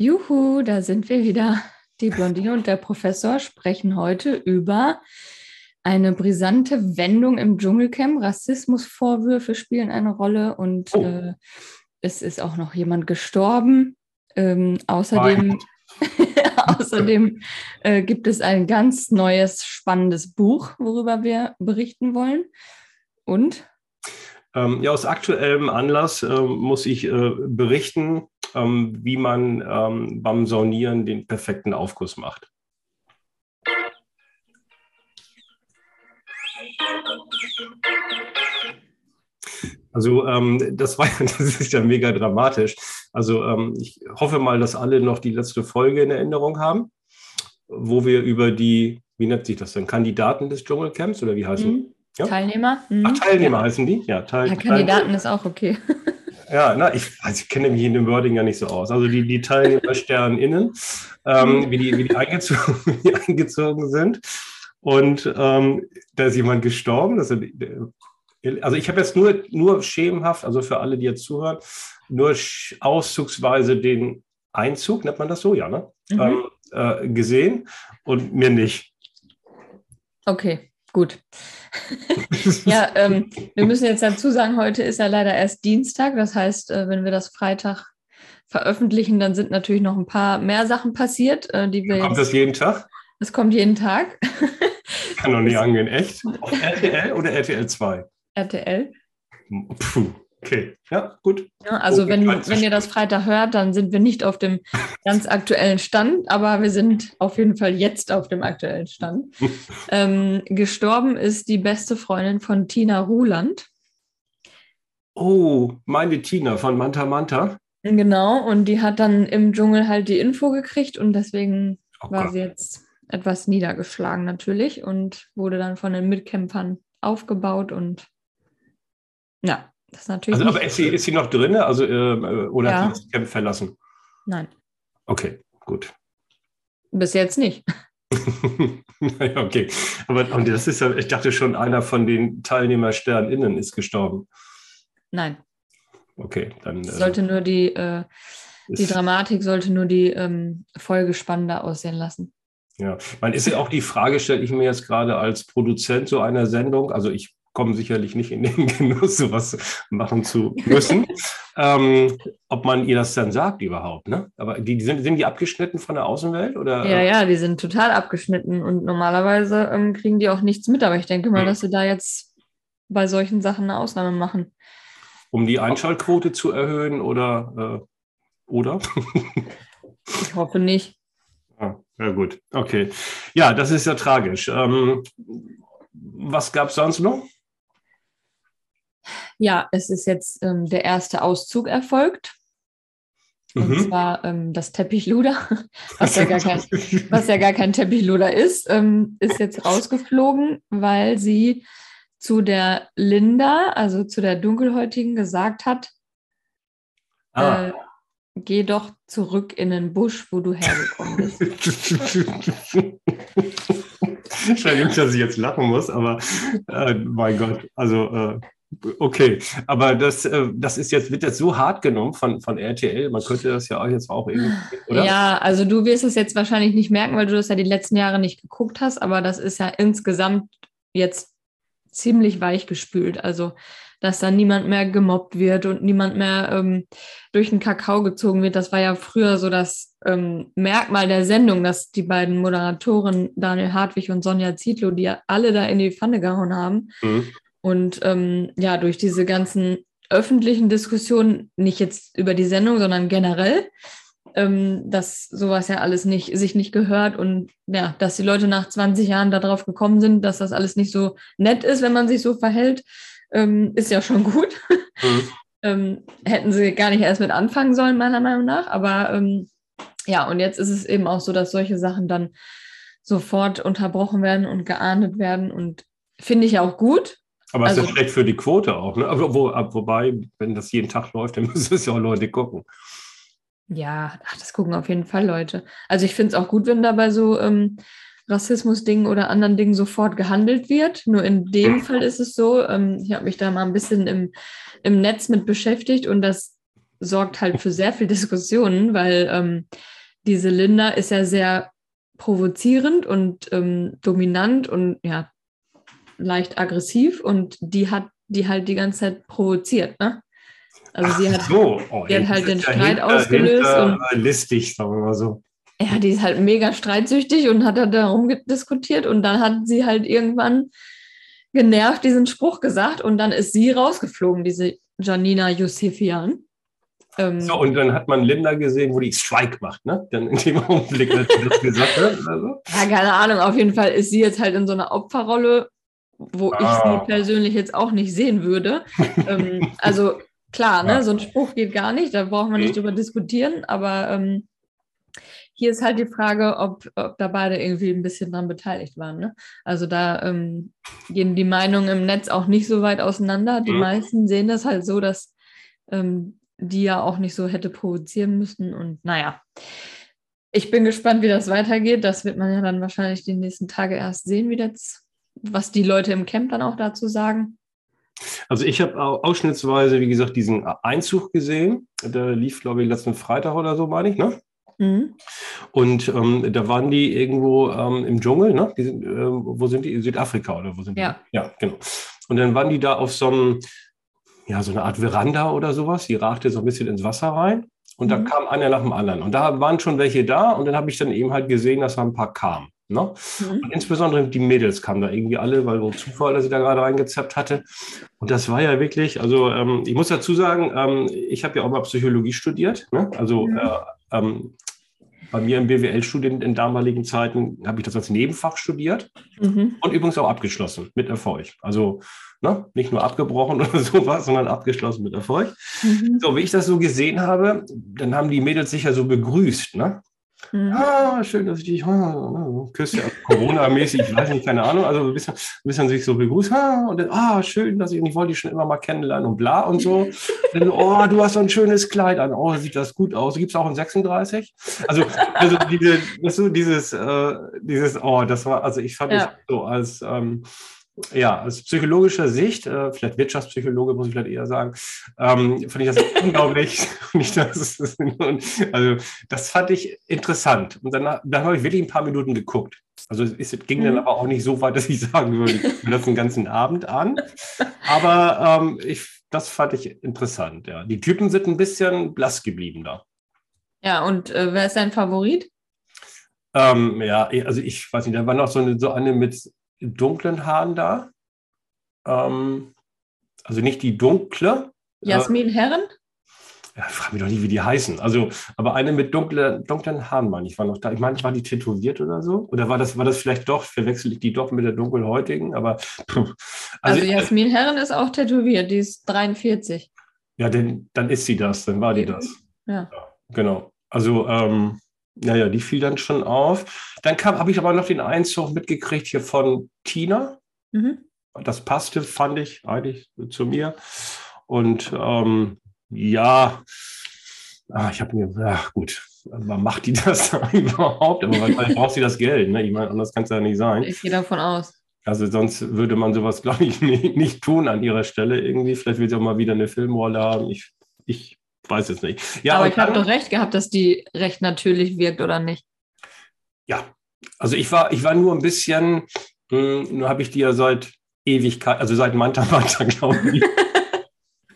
Juhu, da sind wir wieder. Die Blondine und der Professor sprechen heute über eine brisante Wendung im Dschungelcamp. Rassismusvorwürfe spielen eine Rolle und oh. äh, es ist auch noch jemand gestorben. Ähm, außerdem außerdem äh, gibt es ein ganz neues, spannendes Buch, worüber wir berichten wollen. Und? Ähm, ja, aus aktuellem Anlass äh, muss ich äh, berichten, ähm, wie man ähm, beim Saunieren den perfekten Aufguss macht. Also ähm, das war das ist ja mega dramatisch. Also ähm, ich hoffe mal, dass alle noch die letzte Folge in Erinnerung haben, wo wir über die, wie nennt sich das denn, Kandidaten des Dschungelcamps oder wie heißen mhm. ja? Teilnehmer? Mhm. Ach, Teilnehmer ja. heißen die? Ja, Teil, ja Kandidaten ist auch okay. Ja, na, ich, also ich kenne mich in dem Wording ja nicht so aus. Also die, die Teilnehmer SternInnen, ähm, wie, die, wie, die eingezogen, wie die eingezogen sind. Und ähm, da ist jemand gestorben. Das ist, also ich habe jetzt nur, nur schemenhaft, also für alle, die jetzt zuhören, nur auszugsweise den Einzug, nennt man das so, ja, ne? Mhm. Ähm, äh, gesehen und mir nicht. Okay, gut. ja, ähm, wir müssen jetzt dazu sagen, heute ist ja leider erst Dienstag. Das heißt, äh, wenn wir das Freitag veröffentlichen, dann sind natürlich noch ein paar mehr Sachen passiert, äh, die wir. Kommt jetzt, das jeden Tag? Das kommt jeden Tag. Kann doch nicht angehen, echt? Auf RTL oder RTL 2? RTL. Puh. Okay, ja, gut. Ja, also wenn, wenn ihr das Freitag hört, dann sind wir nicht auf dem ganz aktuellen Stand, aber wir sind auf jeden Fall jetzt auf dem aktuellen Stand. ähm, gestorben ist die beste Freundin von Tina Ruland. Oh, meine Tina von Manta Manta. Genau, und die hat dann im Dschungel halt die Info gekriegt und deswegen oh war sie jetzt etwas niedergeschlagen natürlich und wurde dann von den Mitkämpfern aufgebaut und ja, das ist natürlich. Also, aber ist sie, ist sie noch drin? Also, äh, oder ja. hat sie das Camp verlassen? Nein. Okay, gut. Bis jetzt nicht. naja, okay. Aber und das ist ja, ich dachte schon, einer von den TeilnehmersternInnen ist gestorben. Nein. Okay, dann. Äh, sollte nur die, äh, die Dramatik sollte nur die ähm, Folge spannender aussehen lassen. Ja, man ist ja auch die Frage, stelle ich mir jetzt gerade als Produzent so einer Sendung, also ich kommen sicherlich nicht in den Genuss, sowas machen zu müssen. ähm, ob man ihr das dann sagt überhaupt, ne? Aber die, die, sind, sind die abgeschnitten von der Außenwelt? Oder? Ja, ja, die sind total abgeschnitten und normalerweise ähm, kriegen die auch nichts mit, aber ich denke mal, mhm. dass sie da jetzt bei solchen Sachen eine Ausnahme machen. Um die Einschaltquote zu erhöhen oder äh, oder? ich hoffe nicht. Ja, ja, gut. Okay. Ja, das ist ja tragisch. Ähm, was gab es sonst noch? Ja, es ist jetzt ähm, der erste Auszug erfolgt. Und mhm. zwar ähm, das Teppichluder, was ja, gar kein, was ja gar kein Teppichluder ist, ähm, ist jetzt rausgeflogen, weil sie zu der Linda, also zu der Dunkelhäutigen, gesagt hat, ah. äh, geh doch zurück in den Busch, wo du hergekommen bist. Scheint nicht, dass ich jetzt lachen muss, aber äh, mein Gott, also äh, Okay, aber das, äh, das ist jetzt, wird jetzt so hart genommen von, von RTL. Man könnte das ja auch jetzt auch irgendwie, oder? Ja, also du wirst es jetzt wahrscheinlich nicht merken, weil du das ja die letzten Jahre nicht geguckt hast, aber das ist ja insgesamt jetzt ziemlich weich gespült. Also, dass da niemand mehr gemobbt wird und niemand mehr ähm, durch den Kakao gezogen wird. Das war ja früher so das ähm, Merkmal der Sendung, dass die beiden Moderatoren Daniel Hartwig und Sonja Zietlow, die ja alle da in die Pfanne gehauen haben. Mhm. Und ähm, ja, durch diese ganzen öffentlichen Diskussionen, nicht jetzt über die Sendung, sondern generell, ähm, dass sowas ja alles nicht, sich nicht gehört und ja, dass die Leute nach 20 Jahren darauf gekommen sind, dass das alles nicht so nett ist, wenn man sich so verhält, ähm, ist ja schon gut. Mhm. ähm, hätten sie gar nicht erst mit anfangen sollen, meiner Meinung nach. Aber ähm, ja, und jetzt ist es eben auch so, dass solche Sachen dann sofort unterbrochen werden und geahndet werden und finde ich auch gut, aber also, ist ja schlecht für die Quote auch, ne? Aber wo, wobei, wenn das jeden Tag läuft, dann müssen es ja auch Leute gucken. Ja, ach, das gucken auf jeden Fall Leute. Also ich finde es auch gut, wenn da bei so ähm, Rassismus-Dingen oder anderen Dingen sofort gehandelt wird. Nur in dem mhm. Fall ist es so, ähm, ich habe mich da mal ein bisschen im, im Netz mit beschäftigt und das sorgt halt für sehr viel Diskussionen, weil ähm, diese Linda ist ja sehr provozierend und ähm, dominant und ja, leicht aggressiv und die hat die halt die ganze Zeit provoziert, ne? Also Ach sie hat, so. oh, die hat halt den Streit hinter- ausgelöst hinter, und listig, sagen wir mal so. ja, die ist halt mega streitsüchtig und hat dann darum ge- diskutiert und dann hat sie halt irgendwann genervt diesen Spruch gesagt und dann ist sie rausgeflogen, diese Janina Yusefian. Ähm, So, und dann hat man Linda gesehen, wo die Strike macht, ne? Dann in dem Augenblick, als sie das gesagt hat. Also. Ja, keine Ahnung. Auf jeden Fall ist sie jetzt halt in so einer Opferrolle, wo ich Ah. sie persönlich jetzt auch nicht sehen würde. ähm, also klar, ne, Ja. so ein Spruch geht gar nicht, da braucht man nicht Mhm. drüber diskutieren, aber ähm, hier ist halt die Frage, ob, ob da beide irgendwie ein bisschen dran beteiligt waren. Ne? Also da ähm, gehen die Meinungen im Netz auch nicht so weit auseinander. Die Mhm. meisten sehen das halt so, dass ähm, die ja auch nicht so hätte provozieren müssen. Und naja, ich bin gespannt, wie das weitergeht. Das wird man ja dann wahrscheinlich die nächsten Tage erst sehen, wie das, was die Leute im Camp dann auch dazu sagen. Also ich habe au- ausschnittsweise, wie gesagt, diesen Einzug gesehen. Der lief, glaube ich, letzten Freitag oder so, meine ich, ne? Mhm. Und ähm, da waren die irgendwo ähm, im Dschungel, ne? Sind, äh, wo sind die? In Südafrika oder wo sind die? Ja. Ja, genau. Und dann waren die da auf so einem, ja, so eine Art Veranda oder sowas. Die ragte so ein bisschen ins Wasser rein. Und da Mhm. kam einer nach dem anderen. Und da waren schon welche da. Und dann habe ich dann eben halt gesehen, dass da ein paar kamen. Ne? Mhm. Und insbesondere die Mädels kamen da irgendwie alle, weil so Zufall, dass ich da gerade reingezappt hatte. Und das war ja wirklich, also ähm, ich muss dazu sagen, ähm, ich habe ja auch mal Psychologie studiert. Ne? Also Mhm. äh, ähm, bei mir im BWL-Studien in damaligen Zeiten habe ich das als Nebenfach studiert Mhm. und übrigens auch abgeschlossen mit Erfolg. Also ne, nicht nur abgebrochen oder sowas, sondern abgeschlossen mit Erfolg. Mhm. So, wie ich das so gesehen habe, dann haben die Mädels sich ja so begrüßt. Ne? Mhm. Ah, schön, dass ich dich ah, küsse. Also Corona-mäßig, ich weiß nicht, keine Ahnung. Also ein bisschen, ein bisschen sich so begrüßt. Ah, und dann, ah, schön, dass ich, und ich wollte dich schon immer mal kennenlernen und bla und so. Dann, oh, du hast so ein schönes Kleid an. Oh, sieht das gut aus. Gibt es auch ein 36? Also, also diese, das so dieses, äh, dieses, oh, das war, also ich fand es Ja. so als, ähm, ja, aus psychologischer Sicht, äh, vielleicht Wirtschaftspsychologe muss ich vielleicht eher sagen, ähm, fand ich das unglaublich. Ich, das, also das fand ich interessant. Und dann, dann habe ich wirklich ein paar Minuten geguckt. Also es ging dann Mhm. aber auch nicht so weit, dass ich sagen würde, ich das den ganzen Abend an. Aber ähm, ich, das fand ich interessant. Ja. Die Typen sind ein bisschen blass geblieben da. Ja, und äh, wer ist dein Favorit? Ähm, ja, also ich weiß nicht, da war noch so eine, so eine mit dunklen Haaren da. Ähm, also nicht die dunkle. Jasmin Herren? Ja, frag mich doch nicht, wie die heißen. Also, aber eine mit dunkle, dunklen Haaren, meine ich, war noch da. Ich meine, war die tätowiert oder so? Oder war das, war das vielleicht doch, verwechsel ich die doch mit der dunkelhäutigen? Aber. Also, also, Jasmin Herren ist auch tätowiert, die ist 43. ja, denn, dann ist sie das, dann war die das. Ja. Genau. Also, ähm, naja, die fiel dann schon auf. Dann kam, habe ich aber noch den Einzug mitgekriegt hier von Tina. Mhm. Das passte, fand ich eigentlich zu mir. Und ähm, ja, ah, ich habe mir, ja gut, wann macht die das überhaupt? Aber wahrscheinlich braucht sie das Geld. Ne? Ich meine, anders kann es ja nicht sein. Ich gehe davon aus. Also sonst würde man sowas, glaube ich, nicht, nicht tun an ihrer Stelle irgendwie. Vielleicht will sie auch mal wieder eine Filmrolle haben. Ich, ich weiß es nicht. Ja, Aber ich habe doch recht gehabt, dass die recht natürlich wirkt, oder nicht? Ja, also ich war, ich war nur ein bisschen, mh, nur habe ich die ja seit Ewigkeit, also seit Manta Manta, glaube ich,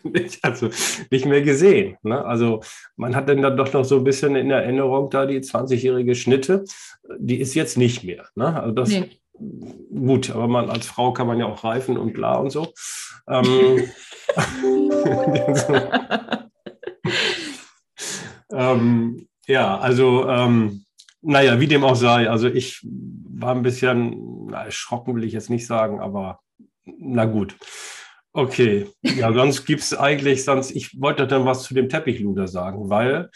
nicht, also nicht mehr gesehen. Ne? Also man hat dann, dann doch noch so ein bisschen in Erinnerung da die 20-jährige Schnitte. Die ist jetzt nicht mehr. Ne? Also das, Nee. Gut, aber man als Frau kann man ja auch reifen und bla und so. Ähm, ähm, ja, also ähm, naja, wie dem auch sei. Also ich war ein bisschen na, erschrocken, will ich jetzt nicht sagen, aber na gut. Okay, ja, sonst gibt es eigentlich, sonst, ich wollte dann was zu dem Teppichluder sagen, weil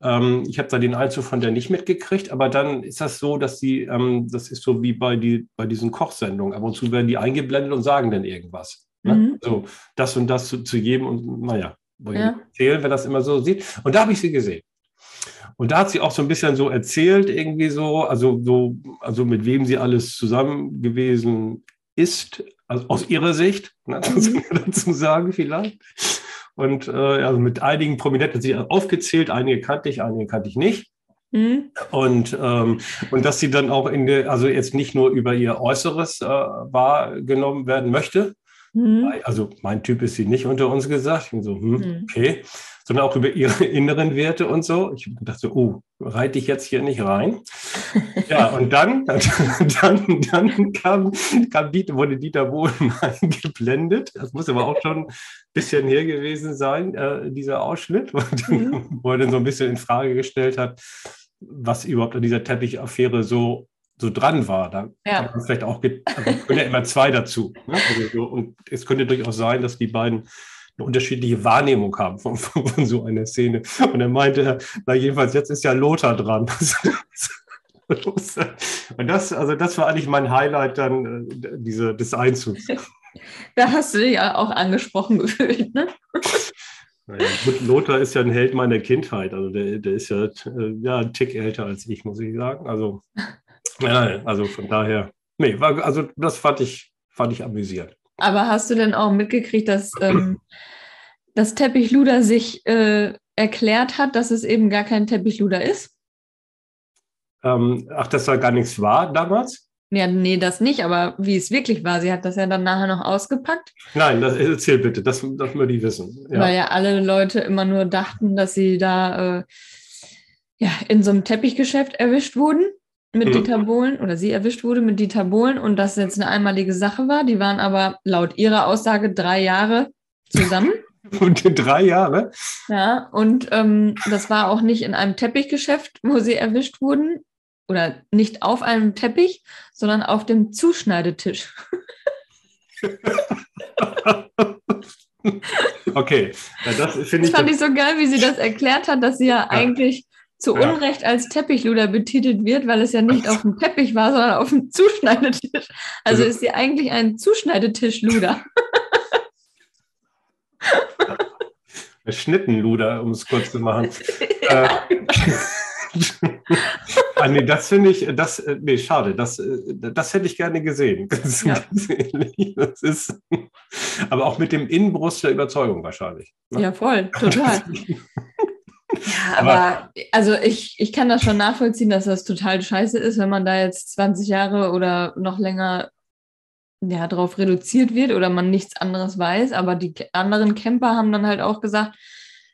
ähm, ich habe da den Einzug von der nicht mitgekriegt, aber dann ist das so, dass die, ähm, das ist so wie bei, die, bei diesen Kochsendungen, ab und zu werden die eingeblendet und sagen dann irgendwas. Ne? Mhm. So, das und das zu, zu jedem und naja, Ja. erzählen, wer das immer so sieht. Und da habe ich sie gesehen. Und da hat sie auch so ein bisschen so erzählt, irgendwie so, also so, also mit wem sie alles zusammen gewesen ist, also aus ihrer Sicht, ne, man dazu sagen vielleicht. Und äh, also mit einigen Prominenten sich aufgezählt, einige kannte ich, einige kannte ich nicht. Mhm. Und, ähm, und dass sie dann auch in der, also jetzt nicht nur über ihr Äußeres äh, wahrgenommen werden möchte. Mhm. Also mein Typ ist sie nicht unter uns gesagt. Ich so, hm, mhm. okay. Sondern auch über ihre inneren Werte und so. Ich dachte, oh, reite ich jetzt hier nicht rein. ja, und dann, dann, dann kam, kam Dieter, wurde Dieter Bohlen eingeblendet. Das muss aber auch schon ein bisschen her gewesen sein, äh, dieser Ausschnitt, mhm. wo er dann so ein bisschen in Frage gestellt hat, was überhaupt an dieser Teppichaffäre so, so dran war. Da ja. kann man vielleicht auch, also immer zwei dazu. Ne? Also so, und es könnte durchaus sein, dass die beiden eine unterschiedliche Wahrnehmung haben von, von, von so einer Szene. Und er meinte, na jedenfalls, jetzt ist ja Lothar dran. Und das, also das war eigentlich mein Highlight dann, äh, diese, des Einzugs. Da hast du dich ja auch angesprochen gefühlt, ne? Naja, Lothar ist ja ein Held meiner Kindheit. Also der, der ist ja, äh, ja ein Tick älter als ich, muss ich sagen. Also, nein, also von daher, nee, war, also das fand ich, fand ich amüsierend. Aber hast du denn auch mitgekriegt, dass ähm, das Teppichluder sich äh, erklärt hat, dass es eben gar kein Teppichluder ist? Ähm, ach, dass da gar nichts war damals? Ja, nee, das nicht, aber wie es wirklich war, sie hat das ja dann nachher noch ausgepackt. Nein, das, erzähl bitte, das, das wir die wissen. Ja. Weil ja alle Leute immer nur dachten, dass sie da äh, ja, in so einem Teppichgeschäft erwischt wurden mit mhm. Dieter Bohlen oder sie erwischt wurde mit Dieter Bohlen und das jetzt eine einmalige Sache war. Die waren aber laut ihrer Aussage drei Jahre zusammen. Und drei Jahre? Ja, und ähm, das war auch nicht in einem Teppichgeschäft, wo sie erwischt wurden, oder nicht auf einem Teppich, sondern auf dem Zuschneidetisch. okay, das finde ich. Das fand ich so geil, wie sie das erklärt hat, dass sie ja, ja. eigentlich zu ja. Unrecht als Teppichluder betitelt wird, weil es ja nicht auf dem Teppich war, sondern auf dem Zuschneidetisch. Also, also ist sie eigentlich ein Zuschneidetischluder. Schnittenluder, um es kurz zu machen. äh, ah, nee, das finde ich, das, äh, nee, schade, das, äh, das hätte ich gerne gesehen. Das, ja. das ist, aber auch mit dem Innenbrust der Überzeugung wahrscheinlich. Ne? Ja, voll, total. Ja, aber, aber, also ich, ich kann das schon nachvollziehen, dass das total scheiße ist, wenn man da jetzt 20 Jahre oder noch länger ja, darauf reduziert wird oder man nichts anderes weiß. Aber die anderen Camper haben dann halt auch gesagt,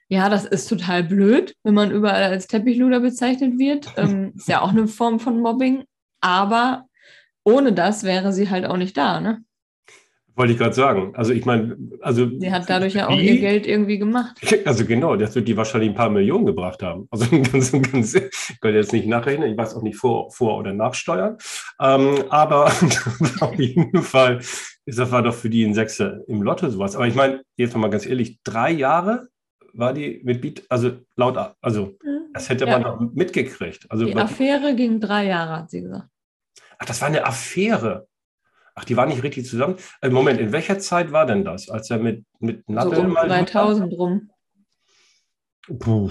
ja, das ist total blöd, wenn man überall als Teppichluder bezeichnet wird. Ähm, ist ja auch eine Form von Mobbing. Aber ohne das wäre sie halt auch nicht da, ne? Wollte ich gerade sagen. Also ich meine, also. Sie hat dadurch ja auch die, ihr Geld irgendwie gemacht. Also genau, das wird die wahrscheinlich ein paar Millionen gebracht haben. Also ganz, ganz, ich kann jetzt nicht nachrechnen, ich weiß auch nicht vor, vor oder nachsteuern. Ähm, aber auf jeden Fall ist das war doch für die ein Sechser im Lotto sowas. Aber ich meine, jetzt nochmal ganz ehrlich, drei Jahre war die mit Beat, also laut, also mhm. das hätte ja. man noch mitgekriegt. Also, die Affäre ging drei Jahre, hat sie gesagt. Ach, das war eine Affäre. Ach, die war nicht richtig zusammen. Äh, Moment, in welcher Zeit war denn das, als er mit, mit Nadel so um mal 2000 rum. Puh.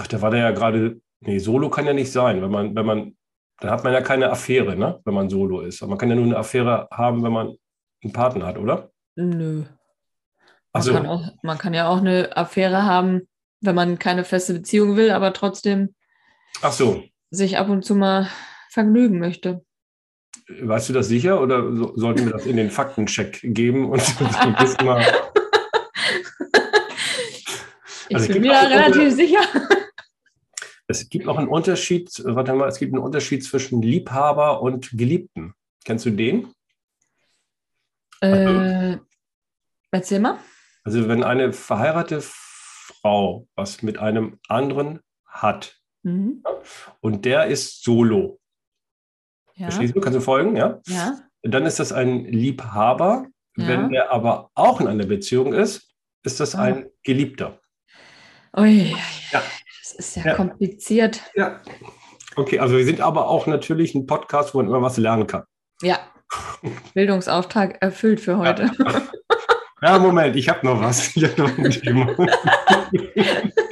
Ach, da war der ja gerade, nee, Solo kann ja nicht sein, wenn man, wenn man, dann hat man ja keine Affäre, ne, wenn man Solo ist. Aber man kann ja nur eine Affäre haben, wenn man einen Partner hat, oder? Nö. Man, so. kann auch, man kann ja auch eine Affäre haben, wenn man keine feste Beziehung will, aber trotzdem Ach so. sich ab und zu mal vergnügen möchte. Weißt du das sicher oder so, sollten wir das in den Faktencheck geben und so ein bisschen mal. ich also, bin mir da relativ sicher. Es gibt auch einen Unterschied, warte mal, es gibt einen Unterschied zwischen Liebhaber und Geliebten. Kennst du den? Äh, erzähl mal. Also wenn eine verheiratete Frau was mit einem anderen hat mhm. und der ist solo, ja. verstehst du, kannst du folgen, ja? Ja. Dann ist das ein Liebhaber. Ja. Wenn er aber auch in einer Beziehung ist, ist das ein Geliebter. Ui, ja. das ist ja, ja, kompliziert. Ja. Okay, also wir sind aber auch natürlich ein Podcast, wo man immer was lernen kann. Ja. Bildungsauftrag erfüllt für heute. Ja. Ja, Moment, ich habe noch was. Hab noch ein Thema.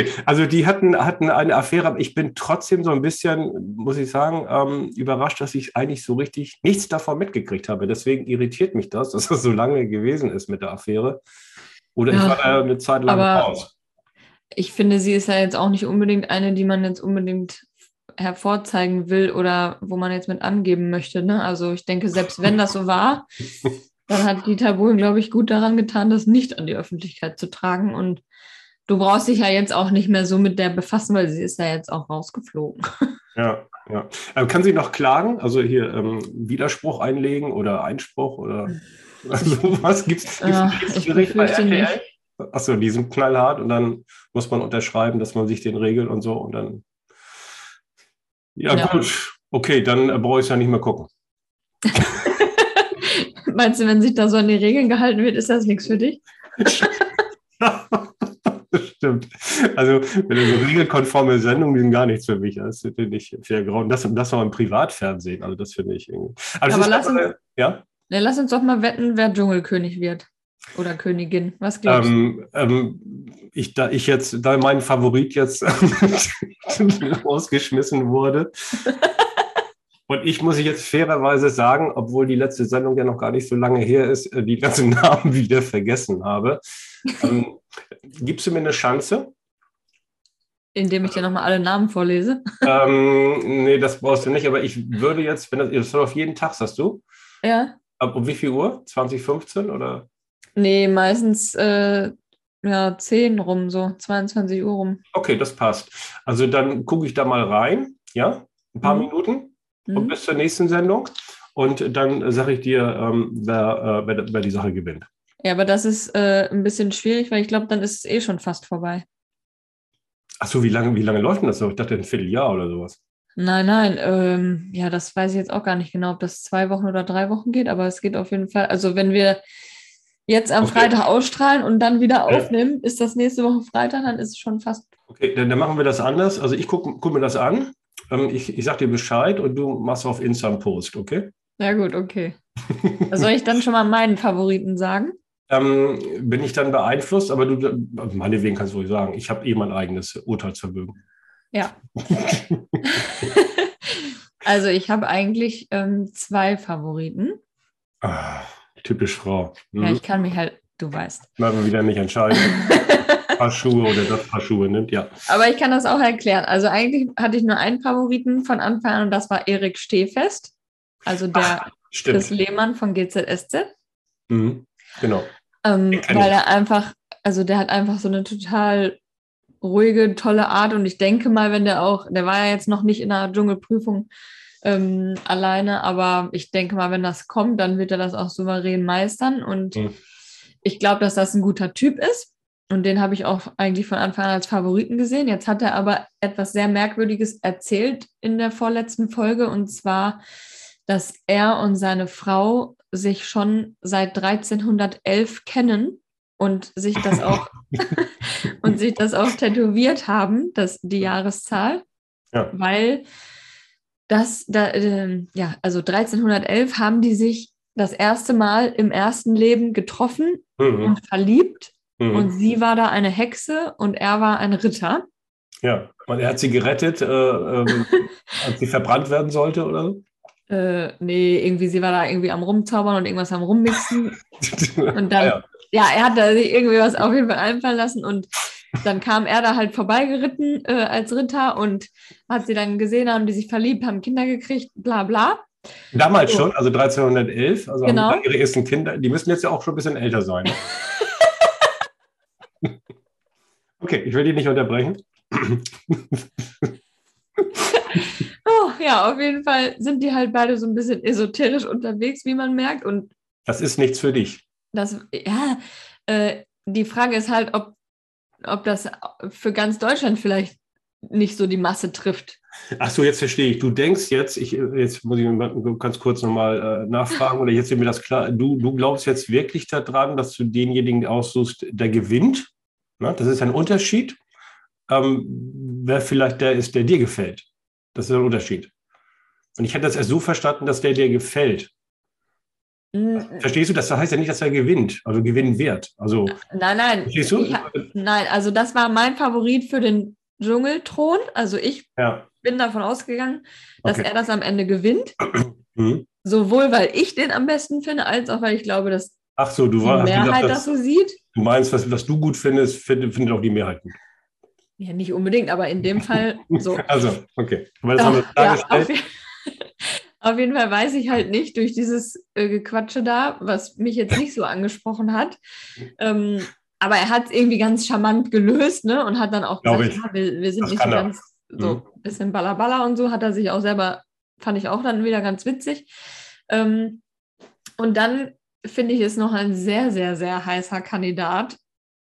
okay, also die hatten, hatten eine Affäre, aber ich bin trotzdem so ein bisschen, muss ich sagen, ähm, überrascht, dass ich eigentlich so richtig nichts davon mitgekriegt habe. Deswegen irritiert mich das, dass das so lange gewesen ist mit der Affäre. Oder ich Ja, war da eine Zeit lang raus. Ich finde, sie ist ja jetzt auch nicht unbedingt eine, die man jetzt unbedingt hervorzeigen will oder wo man jetzt mit angeben möchte. Ne? Also ich denke, selbst wenn das so war, dann hat Dieter Bohlen, glaube ich, gut daran getan, das nicht an die Öffentlichkeit zu tragen. Und du brauchst dich ja jetzt auch nicht mehr so mit der befassen, weil sie ist ja jetzt auch rausgeflogen. Ja, ja. Aber kann sie noch klagen? Also hier ähm, Widerspruch einlegen oder Einspruch oder was gibt's? gibt's Ja, ein ich Gerichtsgericht bei RTL? Achso, die sind knallhart und dann muss man unterschreiben, dass man sich den regelt und so und dann. Ja, Ja. gut. Okay, dann äh, brauche ich es ja nicht mehr gucken. Meinst du, wenn sich da so an die Regeln gehalten wird, ist das nichts für dich? Stimmt. Also, wenn so regelkonforme Sendungen, die sind gar nichts für mich. Das finde ich sehr grau. Und das, das noch im Privatfernsehen. Also, das finde ich irgendwie. Aber, Aber lass uns- ja. Ja, lass uns doch mal wetten, wer Dschungelkönig wird. Oder Königin. Was glaubst du? Ähm, ähm, ich, da ich jetzt, da mein Favorit jetzt rausgeschmissen wurde. Und ich muss jetzt fairerweise sagen, obwohl die letzte Sendung ja noch gar nicht so lange her ist, äh, die ganzen Namen wieder vergessen habe. Ähm, gibst du mir eine Chance? Indem ich dir nochmal alle Namen vorlese. ähm, nee, das brauchst du nicht, aber ich würde jetzt, wenn das, das soll auf jeden Tag, sagst du? Ja. Ab um wie viel Uhr? 2015 oder? Nee, meistens äh, ja, 10 rum, so 22 Uhr rum. Okay, das passt. Also dann gucke ich da mal rein, ja? Ein paar Mhm. Minuten. Und Mhm. bis zur nächsten Sendung. Und dann sage ich dir, ähm, wer, äh, wer, wer die Sache gewinnt. Ja, aber das ist äh, ein bisschen schwierig, weil ich glaube, dann ist es eh schon fast vorbei. Achso, wie lange, wie lange läuft denn das so? Ich dachte ein Vierteljahr oder sowas. Nein, nein, ähm, ja, das weiß ich jetzt auch gar nicht genau, ob das zwei Wochen oder drei Wochen geht, aber es geht auf jeden Fall. Also wenn wir jetzt am Okay. Freitag ausstrahlen und dann wieder aufnehmen, ist das nächste Woche Freitag, dann ist es schon fast. Okay, dann, dann machen wir das anders. Also ich gucke guck mir das an. Ähm, ich ich sage dir Bescheid und du machst auf Insta einen Post, okay? Ja gut, okay. Soll ich dann schon mal meinen Favoriten sagen? Ähm, bin ich dann beeinflusst, aber du, meinetwegen kannst du ruhig sagen, ich habe eh mein eigenes Urteilsvermögen. Ja. also ich habe eigentlich ähm, zwei Favoriten. Ah, typisch Frau. Hm? Ja, ich kann mich halt, du weißt. Mal wieder nicht entscheiden. Paar Schuhe oder das Paar Schuhe nimmt, ja. Aber ich kann das auch erklären. Also eigentlich hatte ich nur einen Favoriten von Anfang an und das war Erik Stehfest. Also der. Chris Lehmann von GZSZ. Mhm. Genau. Ähm, weil er einfach, also der hat einfach so eine total ruhige, tolle Art und ich denke mal, wenn der auch, der war ja jetzt noch nicht in der Dschungelprüfung ähm, alleine, aber ich denke mal, wenn das kommt, dann wird er das auch souverän meistern und Mhm. ich glaube, dass das ein guter Typ ist und den habe ich auch eigentlich von Anfang an als Favoriten gesehen. Jetzt hat er aber etwas sehr Merkwürdiges erzählt in der vorletzten Folge und zwar, dass er und seine Frau sich schon seit 1311 kennen und sich das auch und sich das auch tätowiert haben, das die Jahreszahl, Ja. weil das da ähm, ja also 1311 haben die sich das erste Mal im ersten Leben getroffen Mhm. und verliebt Mhm. und sie war da eine Hexe und er war ein Ritter. Ja, und er hat sie gerettet, äh, ähm, als sie verbrannt werden sollte, oder so? Äh, nee, irgendwie, sie war da irgendwie am Rumzaubern und irgendwas am Rummixen. Und dann, Ah, ja. ja. er hat da sich irgendwie was auf jeden Fall einfallen lassen und dann kam er da halt vorbeigeritten äh, als Ritter und hat sie dann gesehen, haben die sich verliebt, haben Kinder gekriegt, bla bla. Damals So. schon, also 1311, also Genau. haben ihre ersten Kinder, die müssen jetzt ja auch schon ein bisschen älter sein. ne? okay, ich will die nicht unterbrechen. Oh, ja, auf jeden Fall sind die halt beide so ein bisschen esoterisch unterwegs, wie man merkt. Und Das ist nichts für dich. das, ja, äh, die Frage ist halt, ob, ob das für ganz Deutschland vielleicht nicht so die Masse trifft. Ach so, jetzt verstehe ich. Du denkst jetzt, ich, jetzt muss ich ganz kurz nochmal äh, nachfragen, oder jetzt wird mir das klar. Du, du glaubst jetzt wirklich daran, dass du denjenigen aussuchst, der gewinnt? Na, das ist ein Unterschied. Ähm, wer vielleicht der ist, der dir gefällt. Das ist ein Unterschied. Und ich hätte das erst so verstanden, dass der dir gefällt. N- Verstehst du? Das heißt ja nicht, dass er gewinnt, also gewinnen wird. Also, Nein, nein. verstehst du? Ha- Nein, also das war mein Favorit für den Dschungelthron. Also ich Ja. bin davon ausgegangen, dass Okay. er das am Ende gewinnt. Mhm. Sowohl weil ich den am besten finde, als auch weil ich glaube, dass Ach so, du die war, Mehrheit das dass, so sieht. Du meinst, was, was du gut findest, findet, findet auch die Mehrheit gut. Ja, nicht unbedingt, aber in dem Fall so. Also, okay. Aber das Doch, haben wir ja, auf, auf jeden Fall weiß ich halt nicht durch dieses äh, Gequatsche da, was mich jetzt nicht so angesprochen hat. Ähm, aber er hat es irgendwie ganz charmant gelöst ne? und hat dann auch Glaub gesagt, ja, wir, wir sind Das nicht so er. ganz so Mhm. ein bisschen ballerballer und so, hat er sich auch selber, fand ich auch dann wieder ganz witzig. Ähm, und dann finde ich es noch ein sehr, sehr, sehr heißer Kandidat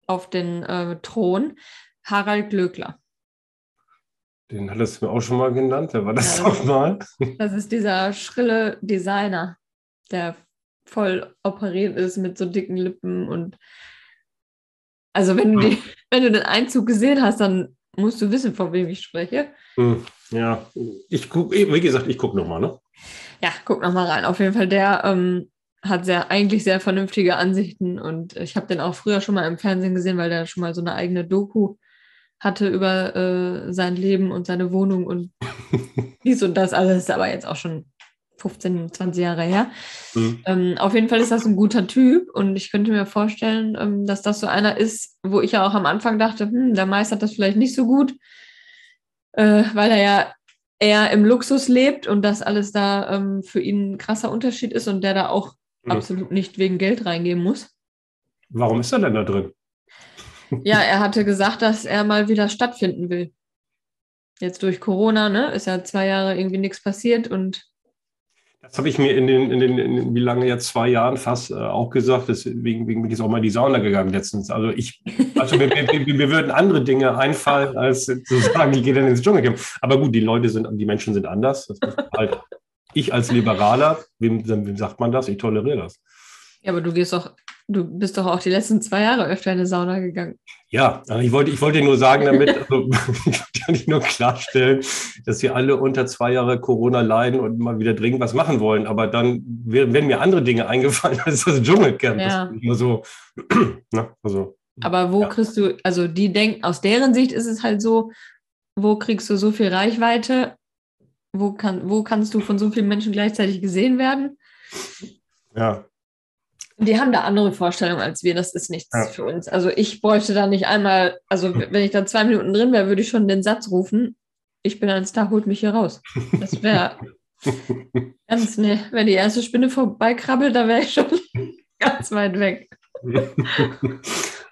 auf den äh, Thron, Harald Glöckler. Den hattest du mir auch schon mal genannt. Wer war das Ja, nochmal? Das ist dieser schrille Designer, der voll operiert ist mit so dicken Lippen und also wenn du, die, wenn du den Einzug gesehen hast, dann musst du wissen, von wem ich spreche. Hm, Ja, ich gucke, wie gesagt, ich gucke nochmal, ne? Ja, guck noch mal rein. Auf jeden Fall, der ähm, hat sehr, eigentlich sehr vernünftige Ansichten und ich habe den auch früher schon mal im Fernsehen gesehen, weil der schon mal so eine eigene Doku hatte über äh, sein Leben und seine Wohnung und dies und das. Also das ist aber jetzt auch schon 15, 20 Jahre her. Hm. Ähm, auf jeden Fall ist das ein guter Typ und ich könnte mir vorstellen, ähm, dass das so einer ist, wo ich ja auch am Anfang dachte, hm, der meistert das vielleicht nicht so gut, äh, weil er ja eher im Luxus lebt und das alles da ähm, für ihn ein krasser Unterschied ist und der da auch Hm. absolut nicht wegen Geld reingehen muss. Warum ist er denn da drin? Ja, er hatte gesagt, dass er mal wieder stattfinden will. Jetzt durch Corona, ne, ist ja zwei Jahre irgendwie nichts passiert und Das habe ich mir in den, in den, in wie lange jetzt, zwei Jahren fast äh, auch gesagt. Deswegen wegen bin ich jetzt auch mal in die Sauna gegangen letztens. Also ich, also mir, mir, würden andere Dinge einfallen, als zu sagen, ich gehe dann ins Dschungelcamp. Aber gut, die Leute sind, die Menschen sind anders. Das ist halt, ich als Liberaler, wem, wem sagt man das? Ich toleriere das. ja, aber du gehst doch, du bist doch auch die letzten zwei Jahre öfter in eine Sauna gegangen. Ja, aber ich wollte, ich wollte nur sagen damit, also, kann ich nur klarstellen, dass wir alle unter zwei Jahre Corona leiden und mal wieder dringend was machen wollen. Aber dann werden mir andere Dinge eingefallen als das Dschungelcamp. Ja. Das immer so, ne, also, Aber wo Ja. kriegst du, also die denken, aus deren Sicht ist es halt so, wo kriegst du so viel Reichweite? Wo, kann, wo kannst du von so vielen Menschen gleichzeitig gesehen werden? ja. Die haben da andere Vorstellungen als wir. Das ist nichts Ja. für uns. Also ich bräuchte da nicht einmal, also wenn ich da zwei Minuten drin wäre, würde ich schon den Satz rufen, ich bin ein Star, holt mich hier raus. Das wäre ganz, ne, wenn die erste Spinne vorbeikrabbelt, da wäre ich schon ganz weit weg.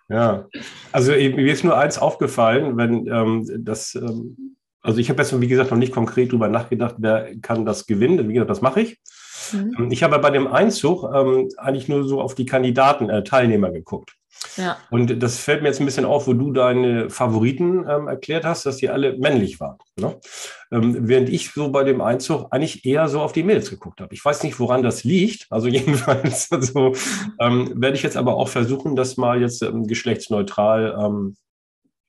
ja, also mir ist nur eins aufgefallen, wenn ähm, das, ähm, also ich habe jetzt, wie gesagt, noch nicht konkret drüber nachgedacht, wer kann das gewinnen. Wie gesagt, das mache ich. Mhm. Ich habe bei dem Einzug ähm, eigentlich nur so auf die Kandidaten, äh, Teilnehmer geguckt. Ja, Und das fällt mir jetzt ein bisschen auf, wo du deine Favoriten ähm, erklärt hast, dass die alle männlich waren. Ne? Ähm, während ich so bei dem Einzug eigentlich eher so auf die Mädels geguckt habe. Ich weiß nicht, woran das liegt. Also jedenfalls also, ähm, werde ich jetzt aber auch versuchen, das mal jetzt ähm, geschlechtsneutral.